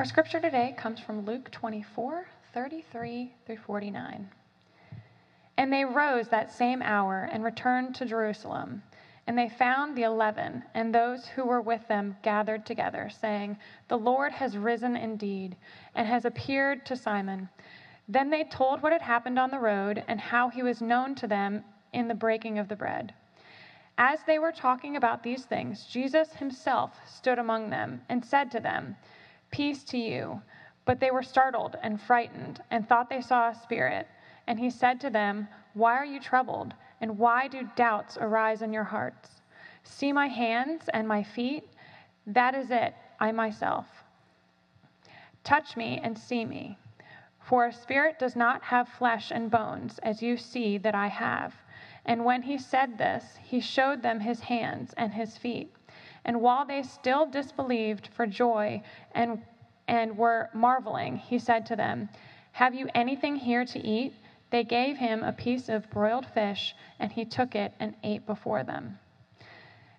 Our scripture today comes from Luke 24 33 through 49. And they rose that same hour and returned to Jerusalem. And they found the eleven and those who were with them gathered together, saying, The Lord has risen indeed and has appeared to Simon. Then they told what had happened on the road and how he was known to them in the breaking of the bread. As they were talking about these things, Jesus himself stood among them and said to them, Peace to you. But they were startled and frightened and thought they saw a spirit. And he said to them, Why are you troubled? And why do doubts arise in your hearts? See my hands and my feet? That is it, I myself. Touch me and see me. For a spirit does not have flesh and bones, as you see that I have. And when he said this, he showed them his hands and his feet. And while they still disbelieved for joy and, and were marveling, he said to them, Have you anything here to eat? They gave him a piece of broiled fish, and he took it and ate before them.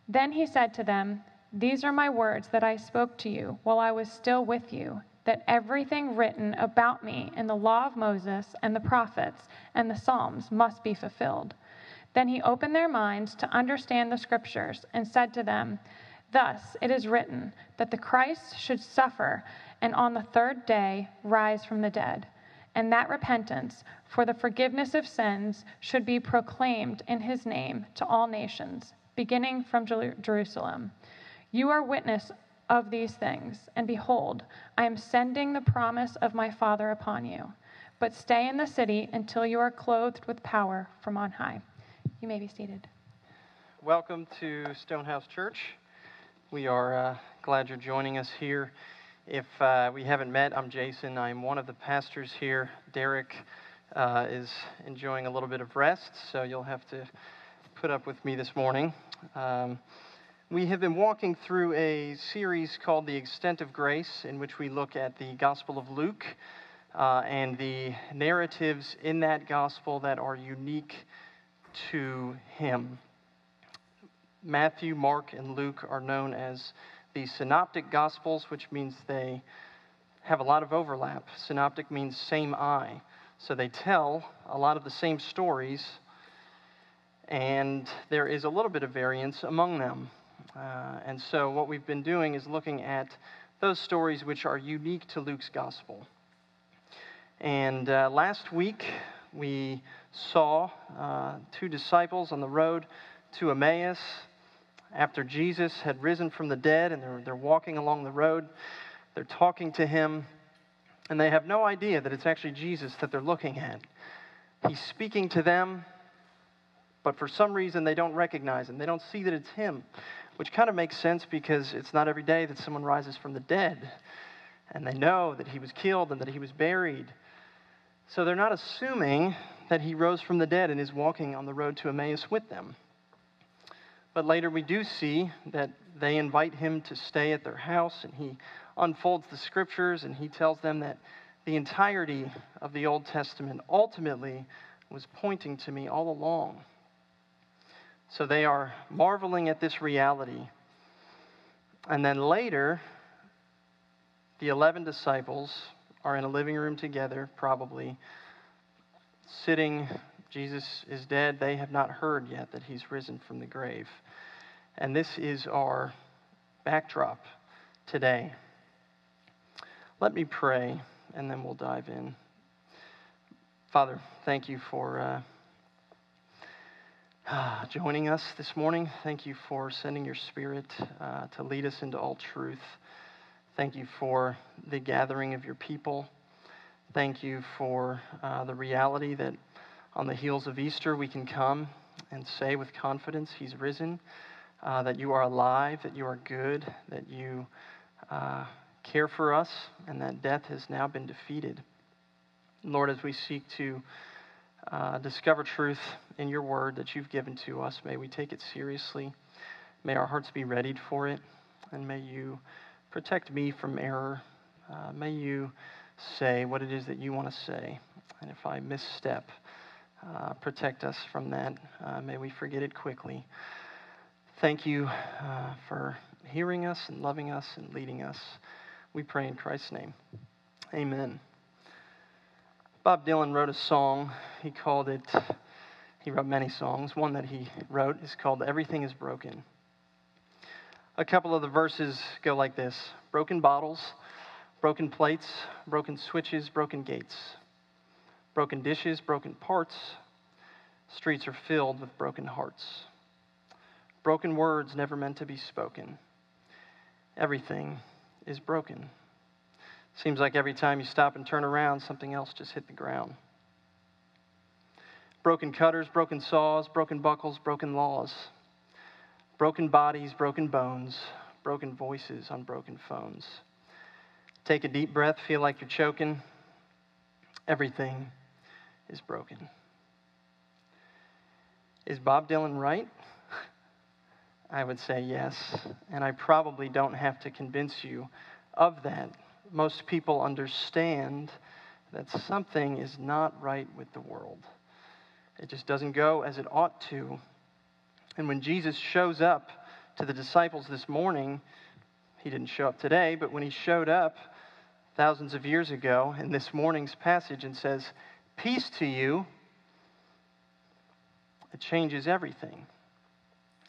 Then he said to them, These are my words that I spoke to you while I was still with you, that everything written about me in the law of Moses and the prophets and the Psalms must be fulfilled. Then he opened their minds to understand the scriptures and said to them, Thus it is written that the Christ should suffer and on the third day rise from the dead and that repentance for the forgiveness of sins should be proclaimed in his name to all nations, beginning from Jerusalem. You are witness of these things, and behold, I am sending the promise of my Father upon you. But stay in the city until you are clothed with power from on high. You may be seated. Welcome to Stonehouse Church. We are uh, glad you're joining us here if uh, we haven't met, I'm Jason. I'm one of the pastors here. Derek uh, is enjoying a little bit of rest, so you'll have to put up with me this morning. Um, we have been walking through a series called The Extent of Grace, in which we look at the Gospel of Luke uh, and the narratives in that gospel that are unique to him. Matthew, Mark, and Luke are known as the synoptic gospels, which means they have a lot of overlap. Synoptic means same eye. So they tell a lot of the same stories, and there is a little bit of variance among them. Uh, and so what we've been doing is looking at those stories which are unique to Luke's gospel. And uh, last week, we saw uh, two disciples on the road to Emmaus after Jesus had risen from the dead and they're, they're walking along the road. They're talking to him, and they have no idea that it's actually Jesus that they're looking at. He's speaking to them, but for some reason they don't recognize him. They don't see that it's him, which kind of makes sense because it's not every day that someone rises from the dead. And they know that he was killed and that he was buried. So they're not assuming that he rose from the dead and is walking on the road to Emmaus with them. But later we do see that they invite him to stay at their house, and he unfolds the scriptures and he tells them that the entirety of the Old Testament ultimately was pointing to me all along. So they are marveling at this reality. And then later, the 11 disciples are in a living room together, probably sitting Jesus is dead. They have not heard yet that he's risen from the grave. And this is our backdrop today. Let me pray, and then we'll dive in. Father, thank you for uh, joining us this morning. Thank you for sending your Spirit uh, to lead us into all truth. Thank you for the gathering of your people. Thank you for uh, the reality that on the heels of Easter, we can come and say with confidence, He's risen, uh, that you are alive, that you are good, that you uh, care for us, and that death has now been defeated. Lord, as we seek to uh, discover truth in your word that you've given to us, may we take it seriously. May our hearts be readied for it, and may you protect me from error. Uh, may you say what it is that you want to say. And if I misstep, uh, protect us from that. Uh, may we forget it quickly. Thank you uh, for hearing us and loving us and leading us. We pray in Christ's name. Amen. Bob Dylan wrote a song. He called it, he wrote many songs. One that he wrote is called Everything is Broken. A couple of the verses go like this Broken bottles, broken plates, broken switches, broken gates, broken dishes, broken parts. Streets are filled with broken hearts. Broken words never meant to be spoken. Everything is broken. Seems like every time you stop and turn around, something else just hit the ground. Broken cutters, broken saws, broken buckles, broken laws. Broken bodies, broken bones, broken voices on broken phones. Take a deep breath, feel like you're choking. Everything is broken. Is Bob Dylan right? I would say yes, and I probably don't have to convince you of that. Most people understand that something is not right with the world. It just doesn't go as it ought to. And when Jesus shows up to the disciples this morning, he didn't show up today, but when he showed up thousands of years ago in this morning's passage and says, Peace to you, it changes everything.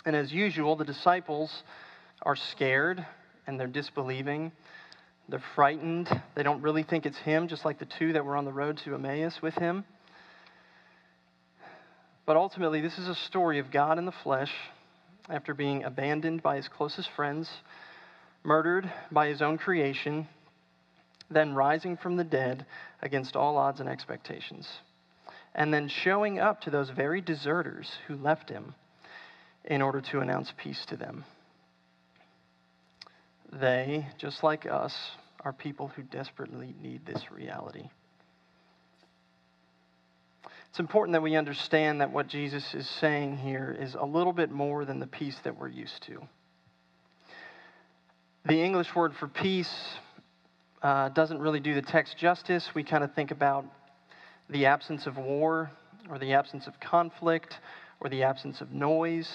And as usual, the disciples are scared and they're disbelieving. They're frightened. They don't really think it's him, just like the two that were on the road to Emmaus with him. But ultimately, this is a story of God in the flesh after being abandoned by his closest friends, murdered by his own creation, then rising from the dead against all odds and expectations, and then showing up to those very deserters who left him in order to announce peace to them. They, just like us, are people who desperately need this reality. It's important that we understand that what Jesus is saying here is a little bit more than the peace that we're used to. The English word for peace uh, doesn't really do the text justice. We kind of think about the absence of war or the absence of conflict or the absence of noise.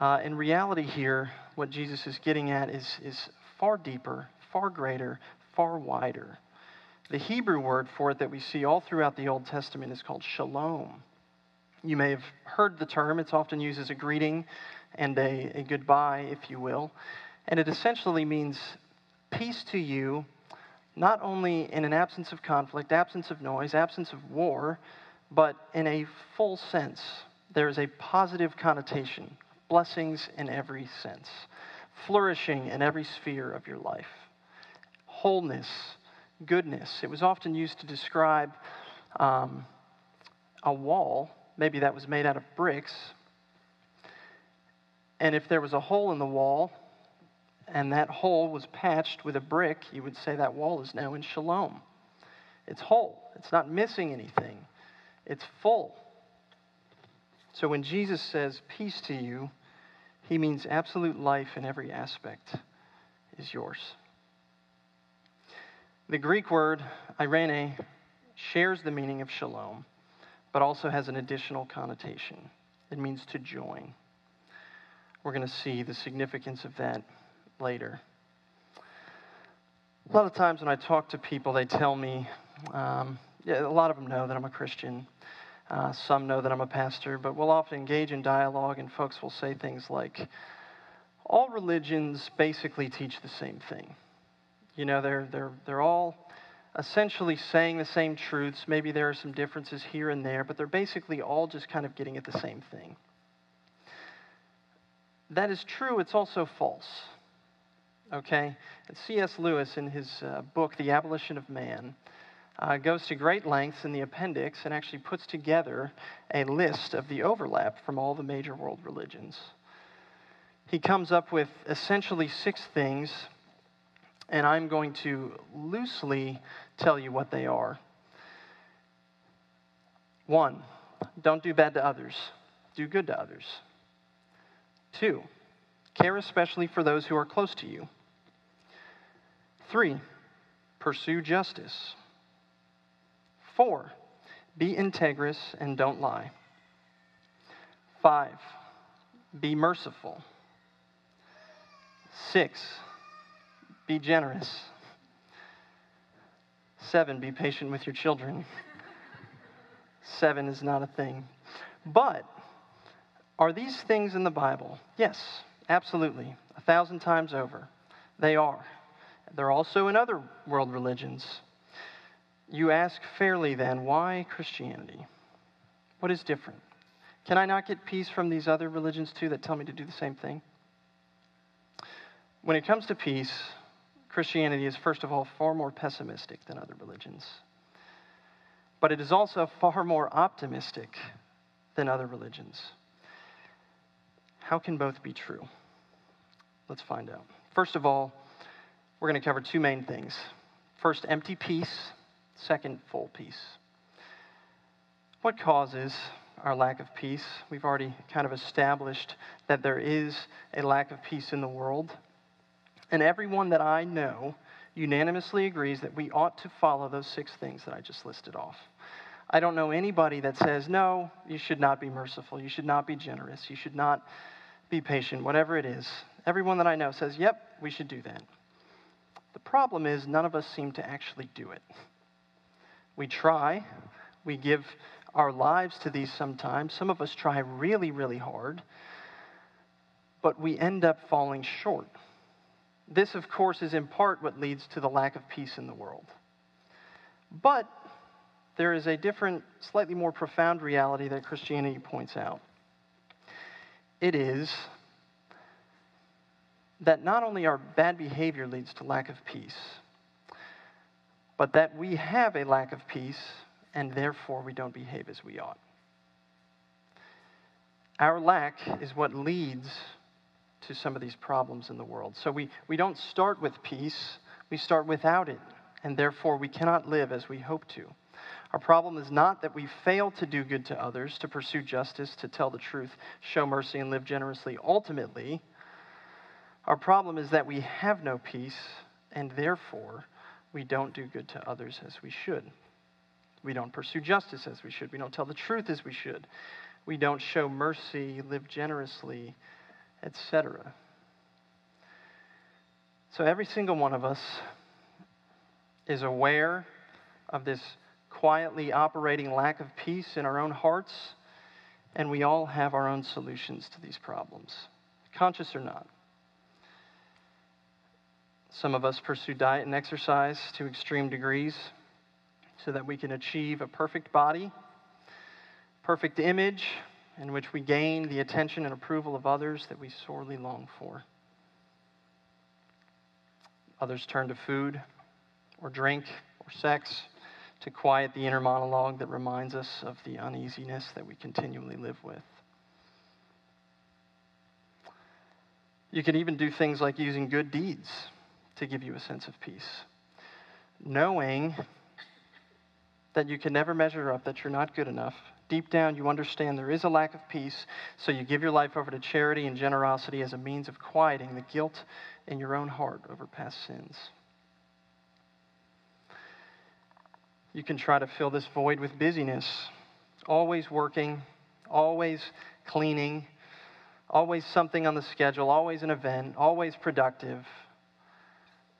Uh, in reality, here, what Jesus is getting at is, is far deeper, far greater, far wider. The Hebrew word for it that we see all throughout the Old Testament is called shalom. You may have heard the term, it's often used as a greeting and a, a goodbye, if you will. And it essentially means peace to you, not only in an absence of conflict, absence of noise, absence of war, but in a full sense. There is a positive connotation blessings in every sense, flourishing in every sphere of your life, wholeness, goodness. It was often used to describe um, a wall, maybe that was made out of bricks. And if there was a hole in the wall, and that hole was patched with a brick, you would say that wall is now in shalom. It's whole, it's not missing anything, it's full. So when Jesus says, Peace to you, he means absolute life in every aspect is yours. The Greek word eirene shares the meaning of shalom, but also has an additional connotation. It means to join. We're going to see the significance of that later. A lot of times when I talk to people, they tell me, um, yeah, a lot of them know that I'm a Christian. Uh, some know that I'm a pastor, but we'll often engage in dialogue, and folks will say things like, all religions basically teach the same thing. You know, they're, they're, they're all essentially saying the same truths. Maybe there are some differences here and there, but they're basically all just kind of getting at the same thing. That is true, it's also false. Okay? And C.S. Lewis, in his uh, book, The Abolition of Man, uh, goes to great lengths in the appendix and actually puts together a list of the overlap from all the major world religions. He comes up with essentially six things, and I'm going to loosely tell you what they are. One, don't do bad to others, do good to others. Two, care especially for those who are close to you. Three, pursue justice. Four, be integrous and don't lie. Five, be merciful. Six, be generous. Seven, be patient with your children. Seven is not a thing. But are these things in the Bible? Yes, absolutely. A thousand times over. They are. They're also in other world religions. You ask fairly then, why Christianity? What is different? Can I not get peace from these other religions too that tell me to do the same thing? When it comes to peace, Christianity is, first of all, far more pessimistic than other religions. But it is also far more optimistic than other religions. How can both be true? Let's find out. First of all, we're going to cover two main things. First, empty peace. Second, full peace. What causes our lack of peace? We've already kind of established that there is a lack of peace in the world. And everyone that I know unanimously agrees that we ought to follow those six things that I just listed off. I don't know anybody that says, no, you should not be merciful, you should not be generous, you should not be patient, whatever it is. Everyone that I know says, yep, we should do that. The problem is, none of us seem to actually do it. We try, we give our lives to these sometimes. Some of us try really, really hard, but we end up falling short. This, of course, is in part what leads to the lack of peace in the world. But there is a different, slightly more profound reality that Christianity points out. It is that not only our bad behavior leads to lack of peace, but that we have a lack of peace and therefore we don't behave as we ought. Our lack is what leads to some of these problems in the world. So we, we don't start with peace, we start without it, and therefore we cannot live as we hope to. Our problem is not that we fail to do good to others, to pursue justice, to tell the truth, show mercy, and live generously. Ultimately, our problem is that we have no peace, and therefore we don't do good to others as we should. We don't pursue justice as we should. We don't tell the truth as we should. We don't show mercy, live generously, etc. So every single one of us is aware of this quietly operating lack of peace in our own hearts, and we all have our own solutions to these problems, conscious or not. Some of us pursue diet and exercise to extreme degrees so that we can achieve a perfect body, perfect image, in which we gain the attention and approval of others that we sorely long for. Others turn to food or drink or sex to quiet the inner monologue that reminds us of the uneasiness that we continually live with. You can even do things like using good deeds to give you a sense of peace. Knowing that you can never measure up, that you're not good enough. Deep down, you understand there is a lack of peace, so you give your life over to charity and generosity as a means of quieting the guilt in your own heart over past sins. You can try to fill this void with busyness, always working, always cleaning, always something on the schedule, always an event, always productive.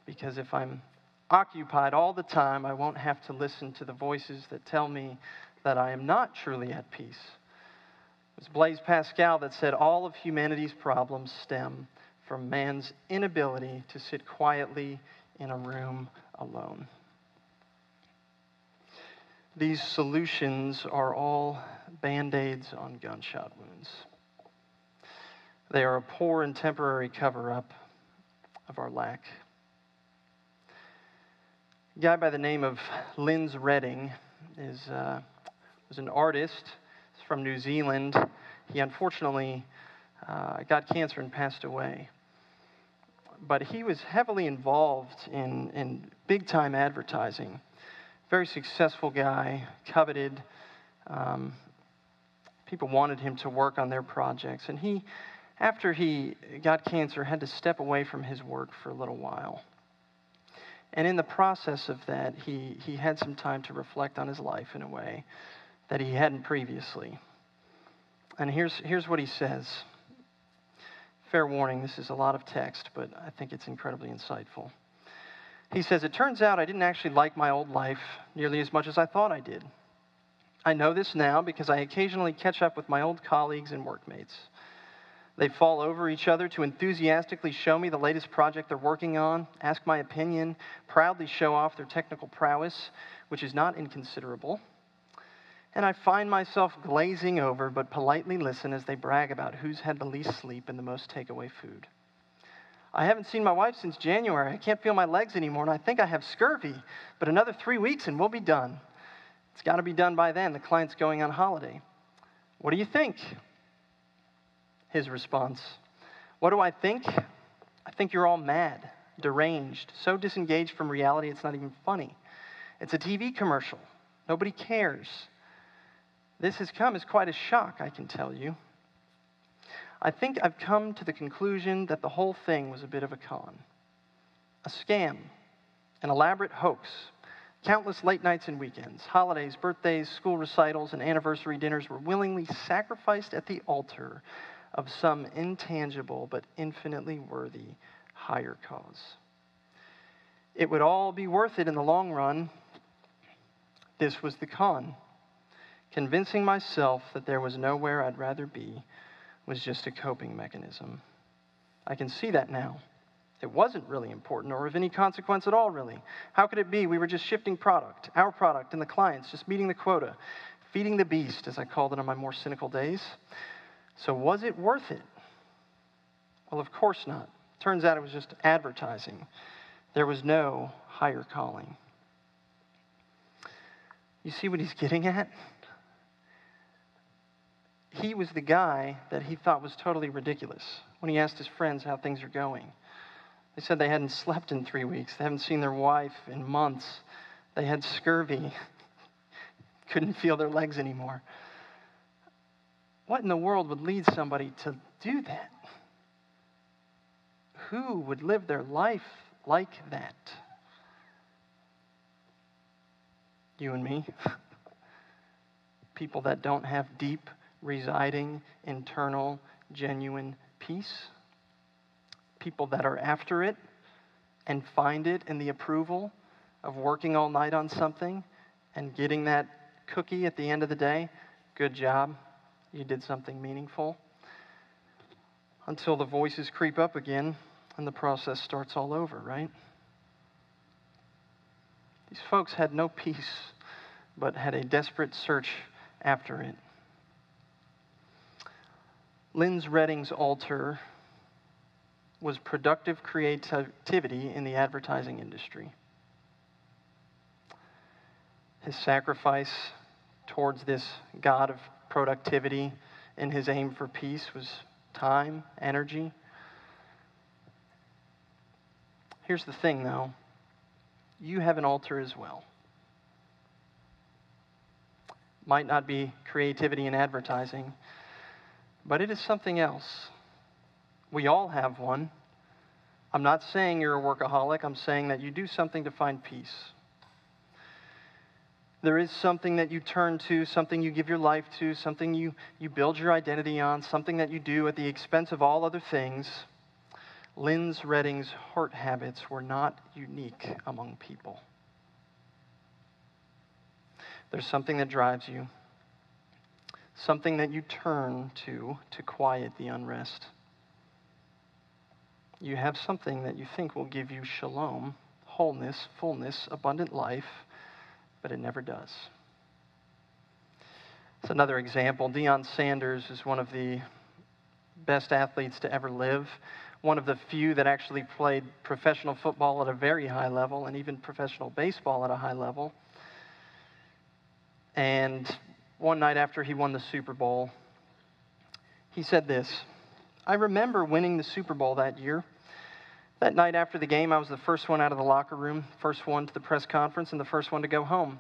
Because if I'm occupied all the time, I won't have to listen to the voices that tell me that I am not truly at peace. It was Blaise Pascal that said all of humanity's problems stem from man's inability to sit quietly in a room alone. These solutions are all band aids on gunshot wounds. They are a poor and temporary cover up of our lack a guy by the name of Linds Redding is, uh, was an artist He's from New Zealand. He unfortunately uh, got cancer and passed away. But he was heavily involved in, in big time advertising. Very successful guy, coveted. Um, people wanted him to work on their projects. And he, after he got cancer, had to step away from his work for a little while. And in the process of that, he, he had some time to reflect on his life in a way that he hadn't previously. And here's, here's what he says. Fair warning, this is a lot of text, but I think it's incredibly insightful. He says, It turns out I didn't actually like my old life nearly as much as I thought I did. I know this now because I occasionally catch up with my old colleagues and workmates. They fall over each other to enthusiastically show me the latest project they're working on, ask my opinion, proudly show off their technical prowess, which is not inconsiderable. And I find myself glazing over but politely listen as they brag about who's had the least sleep and the most takeaway food. I haven't seen my wife since January. I can't feel my legs anymore, and I think I have scurvy. But another three weeks and we'll be done. It's got to be done by then. The client's going on holiday. What do you think? His response What do I think? I think you're all mad, deranged, so disengaged from reality it's not even funny. It's a TV commercial. Nobody cares. This has come as quite a shock, I can tell you. I think I've come to the conclusion that the whole thing was a bit of a con, a scam, an elaborate hoax. Countless late nights and weekends, holidays, birthdays, school recitals, and anniversary dinners were willingly sacrificed at the altar of some intangible but infinitely worthy higher cause. It would all be worth it in the long run. This was the con. Convincing myself that there was nowhere I'd rather be was just a coping mechanism. I can see that now. It wasn't really important or of any consequence at all, really. How could it be? We were just shifting product, our product, and the clients, just meeting the quota, feeding the beast, as I called it on my more cynical days. So, was it worth it? Well, of course not. Turns out it was just advertising, there was no higher calling. You see what he's getting at? he was the guy that he thought was totally ridiculous when he asked his friends how things are going. They said they hadn't slept in three weeks, they haven't seen their wife in months, they had scurvy, couldn't feel their legs anymore. What in the world would lead somebody to do that? Who would live their life like that? You and me. People that don't have deep residing internal, genuine peace. People that are after it and find it in the approval of working all night on something and getting that cookie at the end of the day. Good job. You did something meaningful. Until the voices creep up again and the process starts all over, right? These folks had no peace, but had a desperate search after it. Linds Redding's altar was productive creativity in the advertising industry. His sacrifice towards this God of productivity and his aim for peace was time, energy. Here's the thing, though you have an altar as well. Might not be creativity in advertising, but it is something else. We all have one. I'm not saying you're a workaholic, I'm saying that you do something to find peace. There is something that you turn to, something you give your life to, something you, you build your identity on, something that you do at the expense of all other things. Linds Redding's heart habits were not unique among people. There's something that drives you something that you turn to to quiet the unrest. You have something that you think will give you shalom, wholeness, fullness, abundant life, but it never does. It's another example. Deion Sanders is one of the best athletes to ever live, one of the few that actually played professional football at a very high level and even professional baseball at a high level. And one night after he won the Super Bowl, he said this I remember winning the Super Bowl that year. That night after the game, I was the first one out of the locker room, first one to the press conference, and the first one to go home.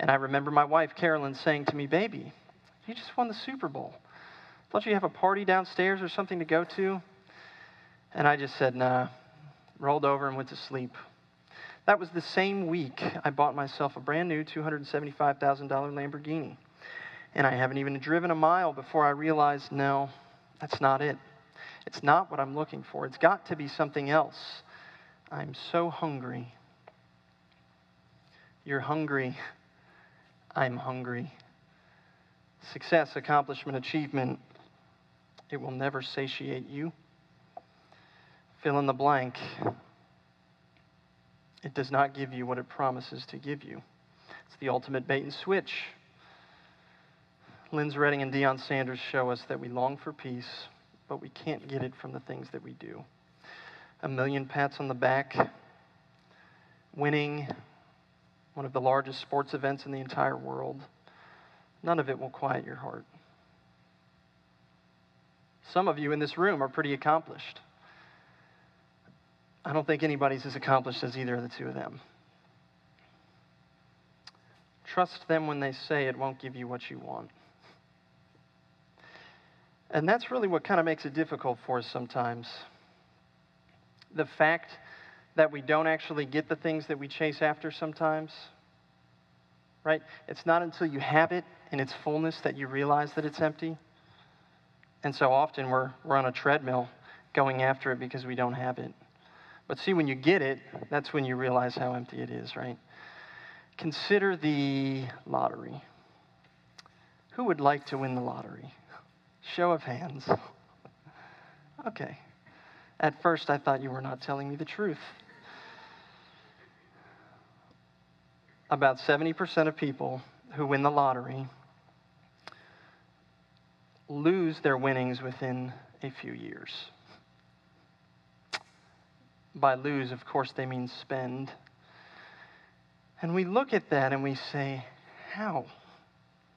And I remember my wife, Carolyn, saying to me, Baby, you just won the Super Bowl. Don't you have a party downstairs or something to go to? And I just said, Nah, rolled over and went to sleep. That was the same week I bought myself a brand new $275,000 Lamborghini. And I haven't even driven a mile before I realized no, that's not it. It's not what I'm looking for. It's got to be something else. I'm so hungry You're hungry. I'm hungry. Success, accomplishment, achievement, it will never satiate you. Fill in the blank. It does not give you what it promises to give you. It's the ultimate bait and switch. Linds Redding and Deion Sanders show us that we long for peace, but we can't get it from the things that we do. A million pats on the back, winning one of the largest sports events in the entire world, none of it will quiet your heart. Some of you in this room are pretty accomplished. I don't think anybody's as accomplished as either of the two of them. Trust them when they say it won't give you what you want. And that's really what kind of makes it difficult for us sometimes. The fact that we don't actually get the things that we chase after sometimes, right? It's not until you have it in its fullness that you realize that it's empty. And so often we're, we're on a treadmill going after it because we don't have it. But see, when you get it, that's when you realize how empty it is, right? Consider the lottery. Who would like to win the lottery? Show of hands. Okay. At first, I thought you were not telling me the truth. About 70% of people who win the lottery lose their winnings within a few years. By lose, of course, they mean spend. And we look at that and we say, how?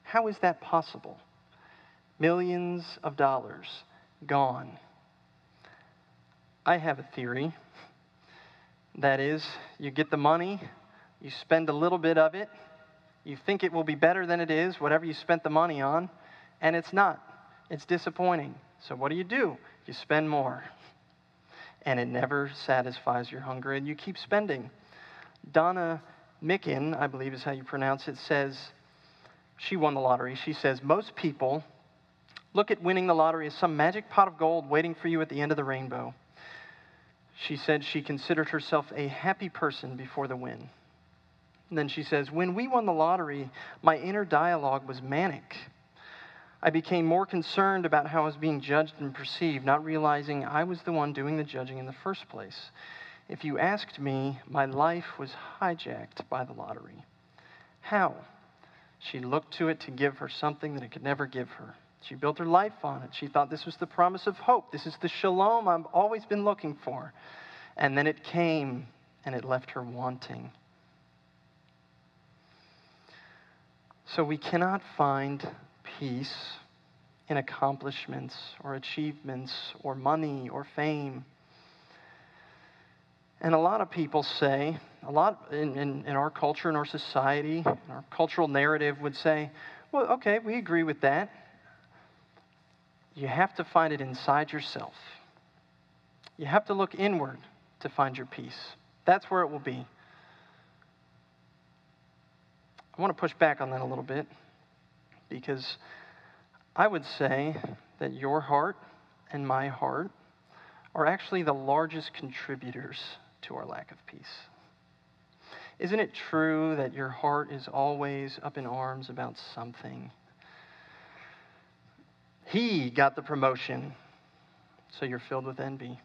How is that possible? Millions of dollars gone. I have a theory. That is, you get the money, you spend a little bit of it, you think it will be better than it is, whatever you spent the money on, and it's not. It's disappointing. So what do you do? You spend more. And it never satisfies your hunger, and you keep spending. Donna Micken, I believe is how you pronounce it, says, she won the lottery. She says, most people look at winning the lottery as some magic pot of gold waiting for you at the end of the rainbow. She said she considered herself a happy person before the win. And then she says, When we won the lottery, my inner dialogue was manic. I became more concerned about how I was being judged and perceived, not realizing I was the one doing the judging in the first place. If you asked me, my life was hijacked by the lottery. How? She looked to it to give her something that it could never give her. She built her life on it. She thought this was the promise of hope. This is the shalom I've always been looking for. And then it came and it left her wanting. So we cannot find peace in accomplishments or achievements or money or fame. And a lot of people say, a lot in, in, in, our culture, in our society, in our cultural narrative would say, well, okay, we agree with that. You have to find it inside yourself. You have to look inward to find your peace. That's where it will be. I want to push back on that a little bit because I would say that your heart and my heart are actually the largest contributors to our lack of peace. Isn't it true that your heart is always up in arms about something? He got the promotion, so you're filled with envy.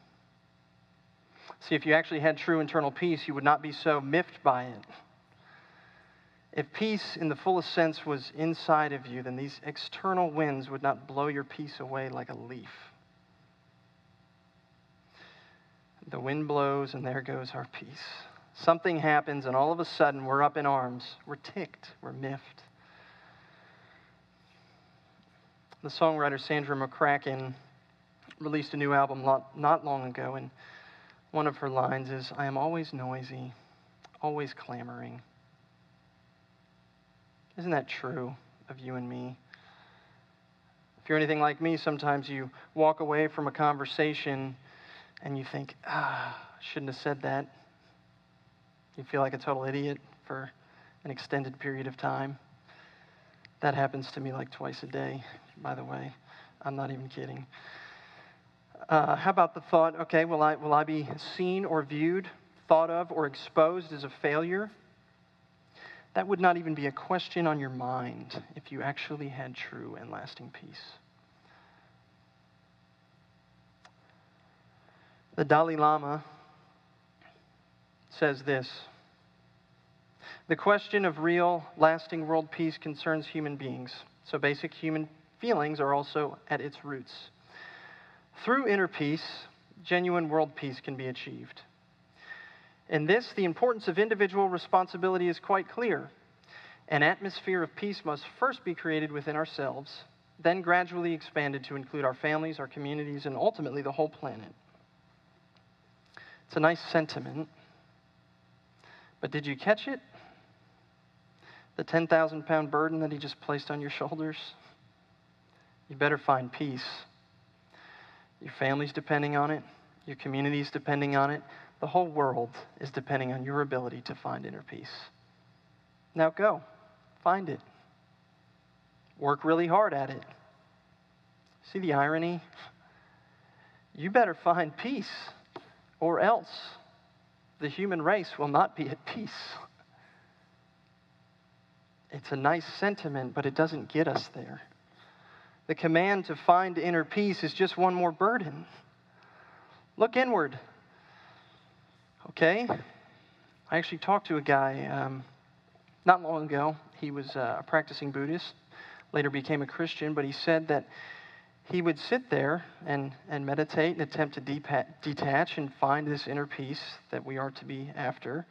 See, if you actually had true internal peace, you would not be so miffed by it. If peace in the fullest sense was inside of you, then these external winds would not blow your peace away like a leaf. The wind blows, and there goes our peace. Something happens, and all of a sudden we're up in arms. We're ticked. We're miffed. The songwriter Sandra McCracken released a new album not long ago, and one of her lines is I am always noisy, always clamoring. Isn't that true of you and me? If you're anything like me, sometimes you walk away from a conversation and you think, ah, shouldn't have said that. You feel like a total idiot for an extended period of time. That happens to me like twice a day, by the way. I'm not even kidding. Uh, how about the thought, okay, will I, will I be seen or viewed, thought of, or exposed as a failure? that would not even be a question on your mind if you actually had true and lasting peace. The Dalai Lama says this The question of real, lasting world peace concerns human beings, so basic human feelings are also at its roots. Through inner peace, genuine world peace can be achieved. In this, the importance of individual responsibility is quite clear. An atmosphere of peace must first be created within ourselves, then gradually expanded to include our families, our communities, and ultimately the whole planet. It's a nice sentiment, but did you catch it? The 10,000 pound burden that he just placed on your shoulders? You better find peace. Your family's depending on it, your community's depending on it, the whole world is depending on your ability to find inner peace. Now go, find it. Work really hard at it. See the irony? You better find peace, or else the human race will not be at peace. It's a nice sentiment, but it doesn't get us there. The command to find inner peace is just one more burden. Look inward. Okay? I actually talked to a guy um, not long ago. He was uh, a practicing Buddhist, later became a Christian, but he said that he would sit there and, and meditate and attempt to detach and find this inner peace that we are to be after.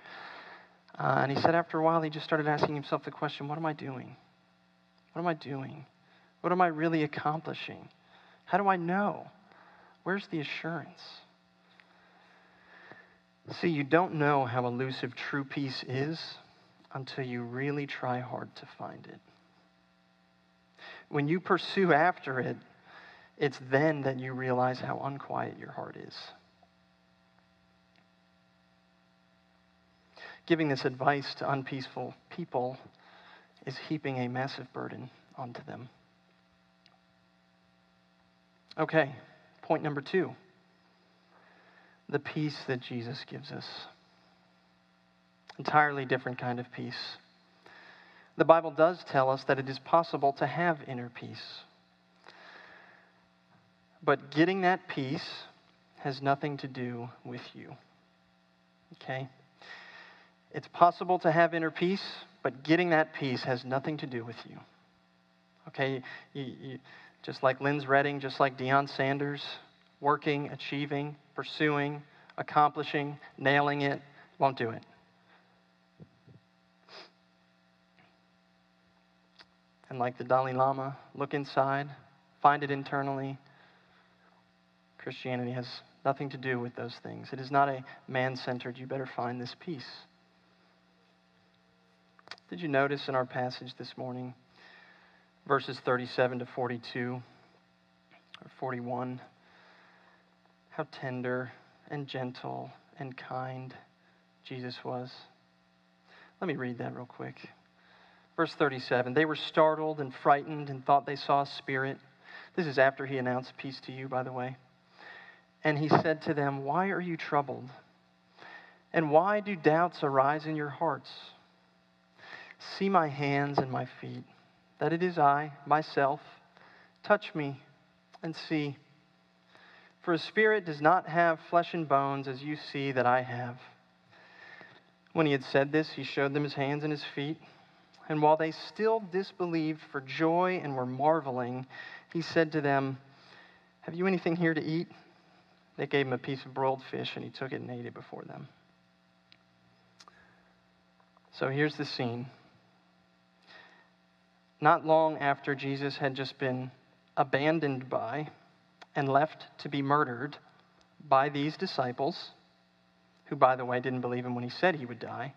Uh, and he said after a while, he just started asking himself the question what am I doing? What am I doing? What am I really accomplishing? How do I know? Where's the assurance? See, you don't know how elusive true peace is until you really try hard to find it. When you pursue after it, it's then that you realize how unquiet your heart is. Giving this advice to unpeaceful people is heaping a massive burden onto them. Okay, point number two the peace that Jesus gives us. Entirely different kind of peace. The Bible does tell us that it is possible to have inner peace. But getting that peace has nothing to do with you. Okay? It's possible to have inner peace, but getting that peace has nothing to do with you. Okay? You, you, just like Linds Redding, just like Deion Sanders, working, achieving, pursuing, accomplishing, nailing it, won't do it. And like the Dalai Lama, look inside, find it internally. Christianity has nothing to do with those things. It is not a man centered, you better find this peace. Did you notice in our passage this morning, verses 37 to 42 or 41? how tender and gentle and kind Jesus was. Let me read that real quick. Verse 37 They were startled and frightened and thought they saw a spirit. This is after he announced peace to you, by the way. And he said to them, Why are you troubled? And why do doubts arise in your hearts? See my hands and my feet, that it is I, myself. Touch me and see. For a spirit does not have flesh and bones as you see that I have. When he had said this, he showed them his hands and his feet. And while they still disbelieved for joy and were marveling, he said to them, Have you anything here to eat? They gave him a piece of broiled fish, and he took it and ate it before them. So here's the scene. Not long after Jesus had just been abandoned by and left to be murdered by these disciples, who, by the way, didn't believe him when he said he would die,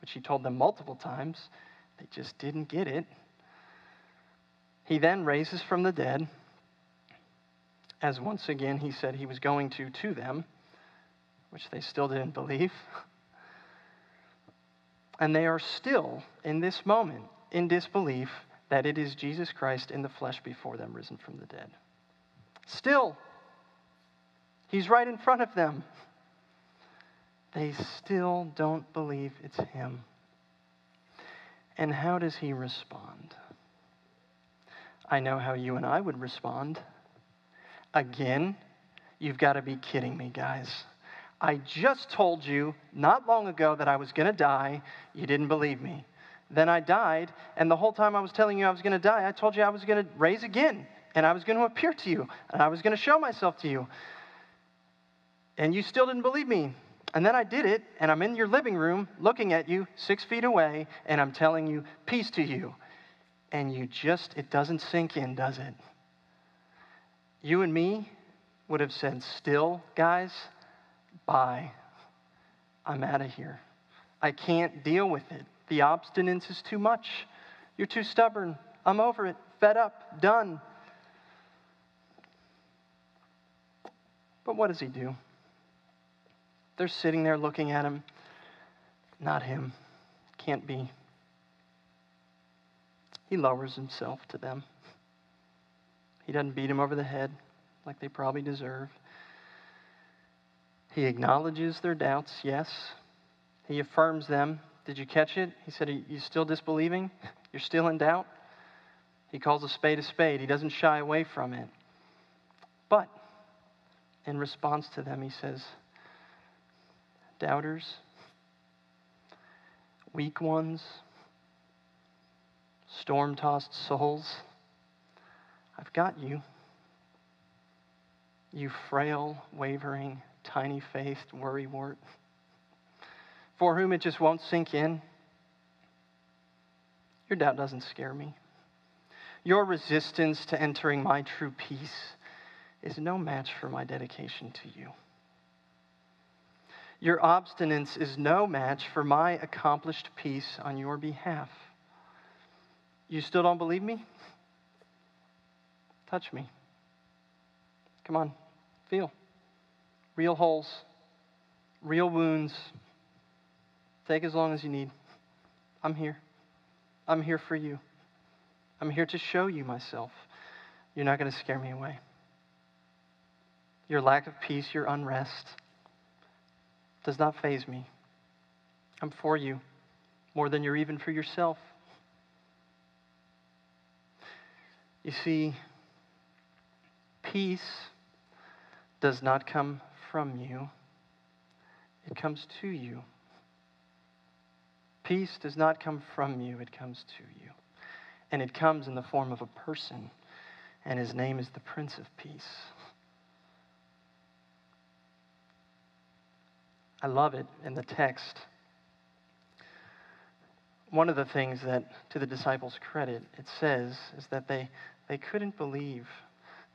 which he told them multiple times. They just didn't get it. He then raises from the dead, as once again he said he was going to to them, which they still didn't believe. And they are still, in this moment, in disbelief that it is Jesus Christ in the flesh before them risen from the dead. Still, he's right in front of them. They still don't believe it's him. And how does he respond? I know how you and I would respond. Again, you've got to be kidding me, guys. I just told you not long ago that I was going to die. You didn't believe me. Then I died, and the whole time I was telling you I was going to die, I told you I was going to raise again, and I was going to appear to you, and I was going to show myself to you. And you still didn't believe me. And then I did it, and I'm in your living room looking at you six feet away, and I'm telling you, peace to you. And you just, it doesn't sink in, does it? You and me would have said, still, guys, bye. I'm out of here. I can't deal with it. The obstinance is too much. You're too stubborn. I'm over it. Fed up. Done. But what does he do? They're sitting there looking at him. Not him. Can't be. He lowers himself to them. He doesn't beat him over the head like they probably deserve. He acknowledges their doubts, yes. He affirms them. Did you catch it? He said, Are you still disbelieving? You're still in doubt? He calls a spade a spade. He doesn't shy away from it. But in response to them, he says, Doubters, weak ones, storm tossed souls, I've got you. You frail, wavering, tiny faced worrywart, for whom it just won't sink in. Your doubt doesn't scare me. Your resistance to entering my true peace is no match for my dedication to you. Your obstinance is no match for my accomplished peace on your behalf. You still don't believe me? Touch me. Come on, feel real holes, real wounds. Take as long as you need. I'm here. I'm here for you. I'm here to show you myself. You're not going to scare me away. Your lack of peace, your unrest, does not faze me. I'm for you more than you're even for yourself. You see, peace does not come from you, it comes to you. Peace does not come from you, it comes to you. And it comes in the form of a person, and his name is the Prince of Peace. I love it in the text. One of the things that, to the disciples' credit, it says is that they, they couldn't believe.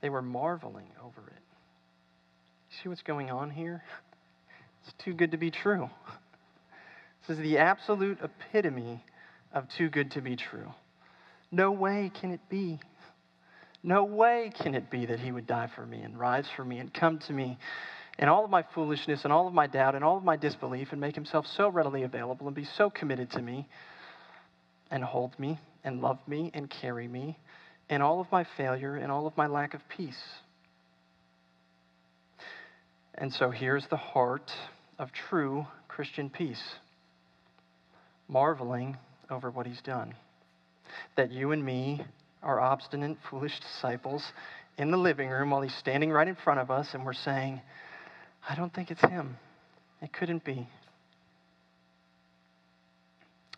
They were marveling over it. See what's going on here? It's too good to be true. This is the absolute epitome of too good to be true. No way can it be. No way can it be that he would die for me and rise for me and come to me in all of my foolishness and all of my doubt and all of my disbelief and make himself so readily available and be so committed to me and hold me and love me and carry me in all of my failure and all of my lack of peace. And so here's the heart of true Christian peace marveling over what he's done. That you and me are obstinate, foolish disciples in the living room while he's standing right in front of us, and we're saying, I don't think it's him. It couldn't be.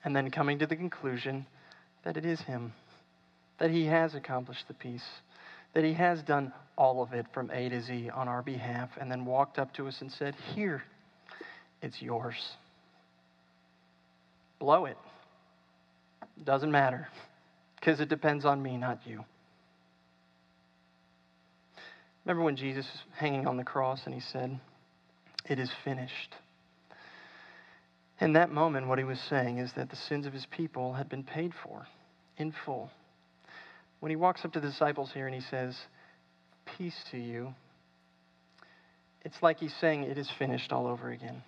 And then coming to the conclusion that it is him, that he has accomplished the peace that he has done all of it from A to Z on our behalf and then walked up to us and said, Here, it's yours. Blow it. Doesn't matter because it depends on me, not you. Remember when Jesus was hanging on the cross and he said, It is finished. In that moment, what he was saying is that the sins of his people had been paid for in full when he walks up to the disciples here and he says, Peace to you, it's like he's saying, It is finished all over again.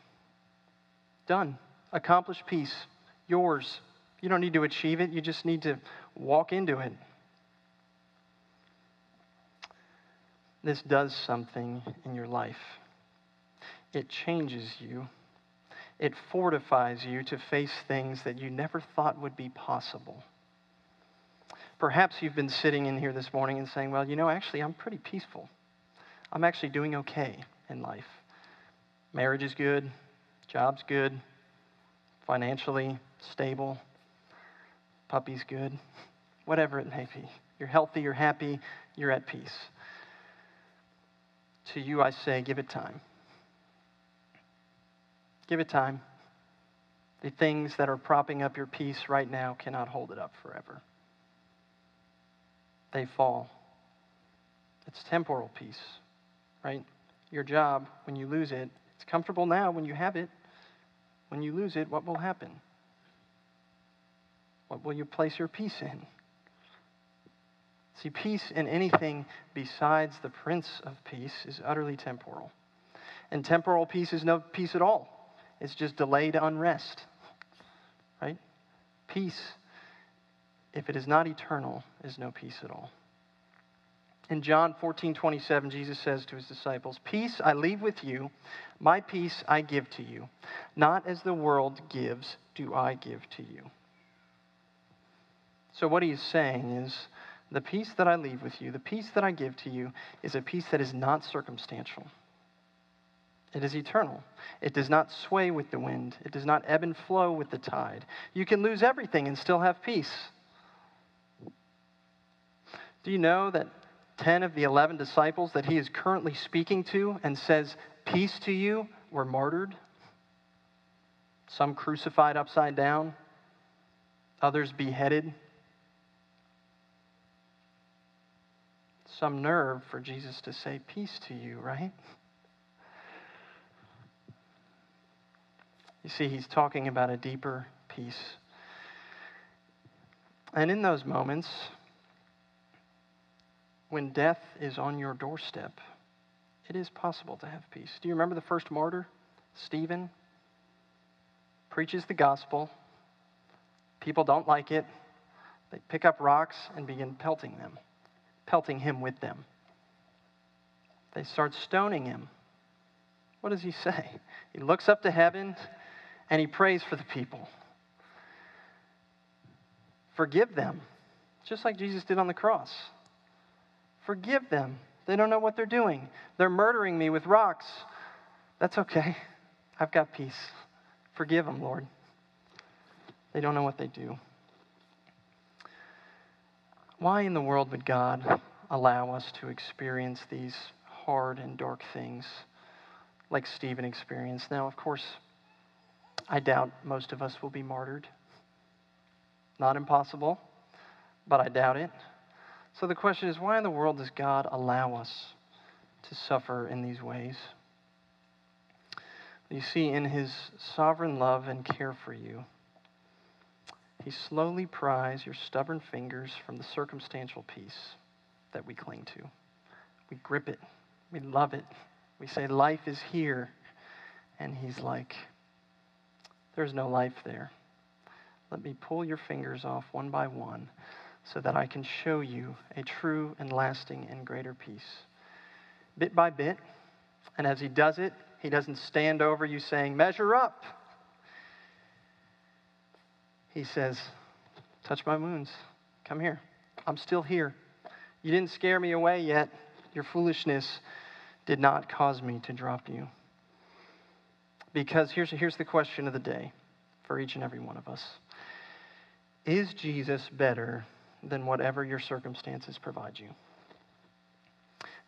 Done. Accomplished peace. Yours. You don't need to achieve it, you just need to walk into it. This does something in your life. It changes you. it fortifies you to face things that you never thought would be possible. Perhaps you've been sitting in here this morning and saying, Well, you know, actually, I'm pretty peaceful. I'm actually doing okay in life. Marriage is good, job's good, financially stable, puppy's good, whatever it may be. You're healthy, you're happy, you're at peace. To you, I say, give it time. Give it time. The things that are propping up your peace right now cannot hold it up forever. They fall. It's temporal peace, right? Your job, when you lose it, it's comfortable now when you have it. When you lose it, what will happen? What will you place your peace in? See, peace in anything besides the Prince of Peace is utterly temporal. And temporal peace is no peace at all, it's just delayed unrest. Right? Peace, if it is not eternal, is no peace at all. In John 14, 27, Jesus says to his disciples, Peace I leave with you, my peace I give to you. Not as the world gives, do I give to you. So, what he's saying is, the peace that I leave with you, the peace that I give to you, is a peace that is not circumstantial. It is eternal. It does not sway with the wind. It does not ebb and flow with the tide. You can lose everything and still have peace. Do you know that 10 of the 11 disciples that he is currently speaking to and says, Peace to you, were martyred? Some crucified upside down, others beheaded some nerve for Jesus to say peace to you, right? You see, he's talking about a deeper peace. And in those moments, when death is on your doorstep, it is possible to have peace. Do you remember the first martyr? Stephen preaches the gospel. People don't like it. They pick up rocks and begin pelting them pelting him with them. They start stoning him. What does he say? He looks up to heaven and he prays for the people. Forgive them, just like Jesus did on the cross. Forgive them. They don't know what they're doing. They're murdering me with rocks. That's okay. I've got peace. Forgive them, Lord. They don't know what they do. Why in the world would God allow us to experience these hard and dark things like Stephen experienced? Now, of course, I doubt most of us will be martyred. Not impossible, but I doubt it. So the question is why in the world does God allow us to suffer in these ways? You see, in his sovereign love and care for you, he slowly pries your stubborn fingers from the circumstantial peace that we cling to. We grip it, we love it. We say, Life is here. And He's like, There's no life there. Let me pull your fingers off one by one so that I can show you a true and lasting and greater peace. Bit by bit. And as He does it, He doesn't stand over you saying, Measure up. He says, Touch my wounds. Come here. I'm still here. You didn't scare me away yet. Your foolishness did not cause me to drop you. Because here's, here's the question of the day for each and every one of us Is Jesus better than whatever your circumstances provide you?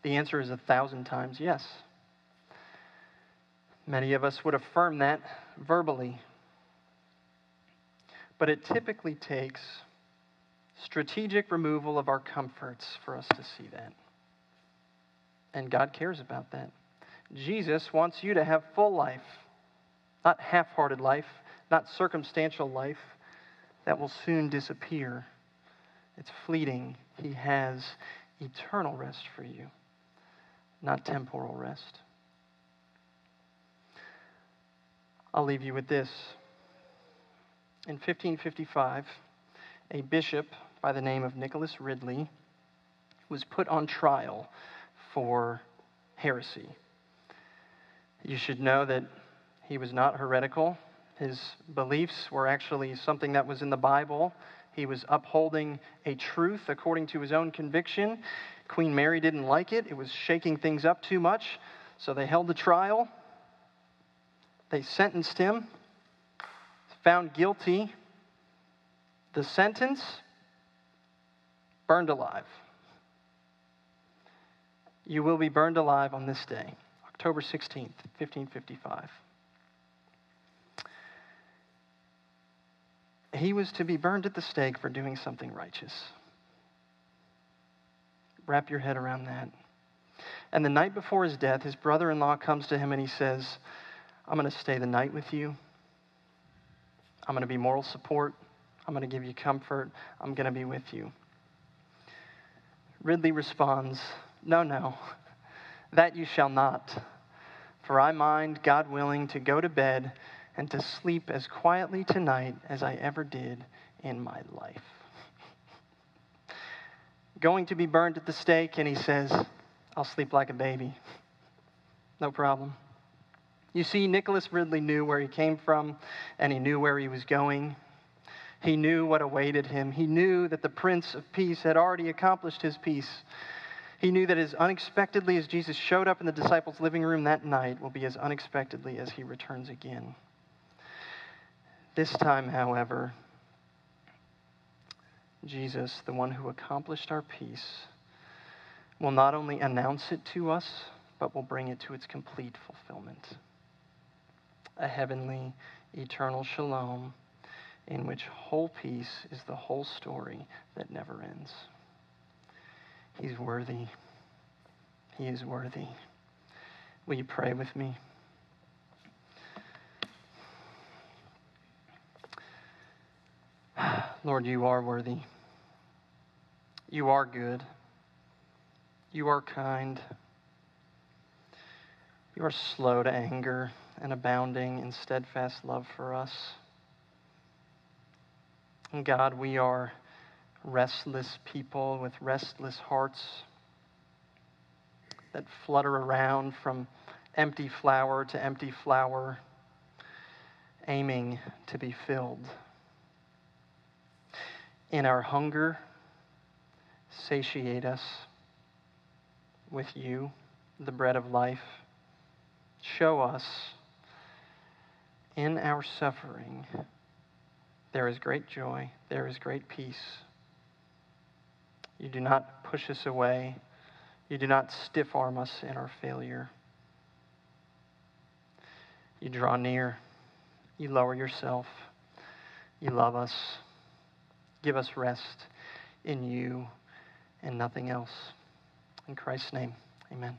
The answer is a thousand times yes. Many of us would affirm that verbally but it typically takes strategic removal of our comforts for us to see that. And God cares about that. Jesus wants you to have full life, not half hearted life, not circumstantial life that will soon disappear. It's fleeting. He has eternal rest for you, not temporal rest. I'll leave you with this. In 1555, a bishop by the name of Nicholas Ridley was put on trial for heresy. You should know that He was not heretical. His beliefs were actually something that was in the Bible. He was upholding a truth according to his own conviction. Queen Mary didn't like it, it was shaking things up too much. So they held the trial. They sentenced him, found guilty. The sentence burned alive. You will be burned alive on this day, October 16th, 1555. He was to be burned at the stake for doing something righteous. Wrap your head around that. And the night before his death, his brother in law comes to him and he says, I'm going to stay the night with you. I'm going to be moral support. I'm going to give you comfort. I'm going to be with you. Ridley responds, No, no, that you shall not. For I mind, God willing, to go to bed and to sleep as quietly tonight as I ever did in my life. Going to be burned at the stake, and he says, I'll sleep like a baby. No problem. You see, Nicholas Ridley knew where he came from, and he knew where he was going. He knew what awaited him. He knew that the Prince of Peace had already accomplished his peace. He knew that as unexpectedly as Jesus showed up in the disciples' living room that night will be as unexpectedly as he returns again. This time, however, Jesus, the one who accomplished our peace, will not only announce it to us, but will bring it to its complete fulfillment. A heavenly, eternal shalom in which whole peace is the whole story that never ends. He's worthy. He is worthy. Will you pray with me? Lord, you are worthy. You are good. You are kind. You are slow to anger and abounding in steadfast love for us. And God, we are restless people with restless hearts that flutter around from empty flower to empty flower, aiming to be filled. In our hunger, satiate us with you, the bread of life. Show us in our suffering there is great joy, there is great peace. You do not push us away, you do not stiff arm us in our failure. You draw near, you lower yourself, you love us. Give us rest in you and nothing else. In Christ's name, amen.